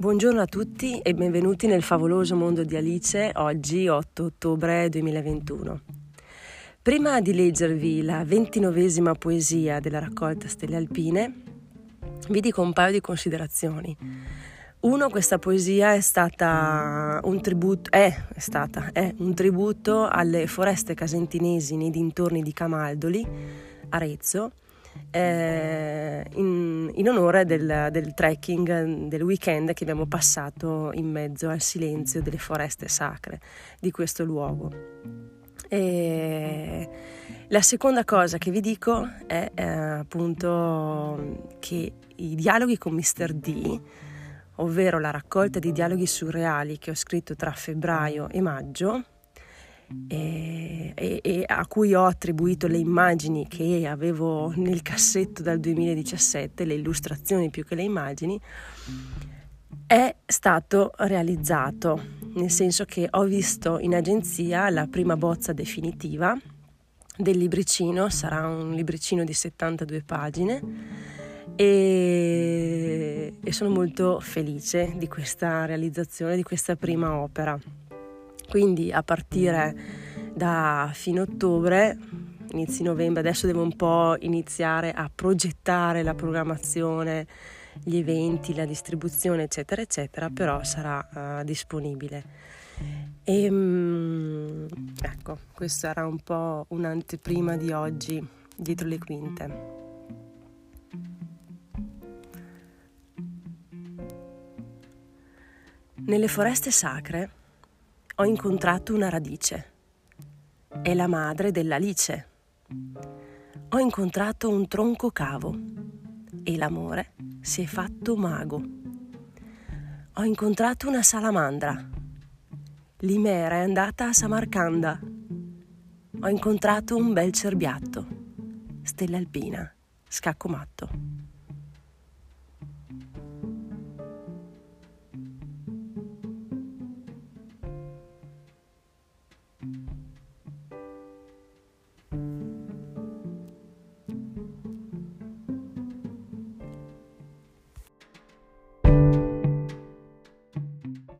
Buongiorno a tutti e benvenuti nel favoloso mondo di Alice, oggi 8 ottobre 2021. Prima di leggervi la ventinovesima poesia della raccolta Stelle Alpine, vi dico un paio di considerazioni. Uno, questa poesia è stata un tributo, è, è stata, è un tributo alle foreste casentinesi nei dintorni di Camaldoli, Arezzo, eh, in, in, onore del, del, trekking del weekend che abbiamo passato in mezzo al silenzio delle foreste sacre di questo luogo. E la seconda cosa che vi dico è eh, appunto che i dialoghi con Mr. D, ovvero la raccolta di dialoghi surreali che ho scritto tra febbraio e maggio, e, e, a cui ho attribuito le immagini che avevo nel cassetto dal 2017, le illustrazioni più che le immagini, è stato realizzato, nel senso che ho visto in agenzia la prima bozza definitiva del libricino, sarà un libricino di 72 pagine e, e sono molto felice di questa realizzazione, di questa prima opera. Quindi a partire da fine ottobre, inizi novembre, adesso devo un po' iniziare a progettare la programmazione, gli eventi, la distribuzione, eccetera, eccetera, però sarà uh, disponibile. E um, ecco, questa era un po' un'anteprima di oggi dietro le quinte. Nelle foreste sacre ho incontrato una radice. È la madre dell'alice. Ho incontrato un tronco cavo e l'amore si è fatto mago. Ho incontrato una salamandra. L'imera è andata a Samarcanda. Ho incontrato un bel cerbiatto. Stella alpina, scacco matto.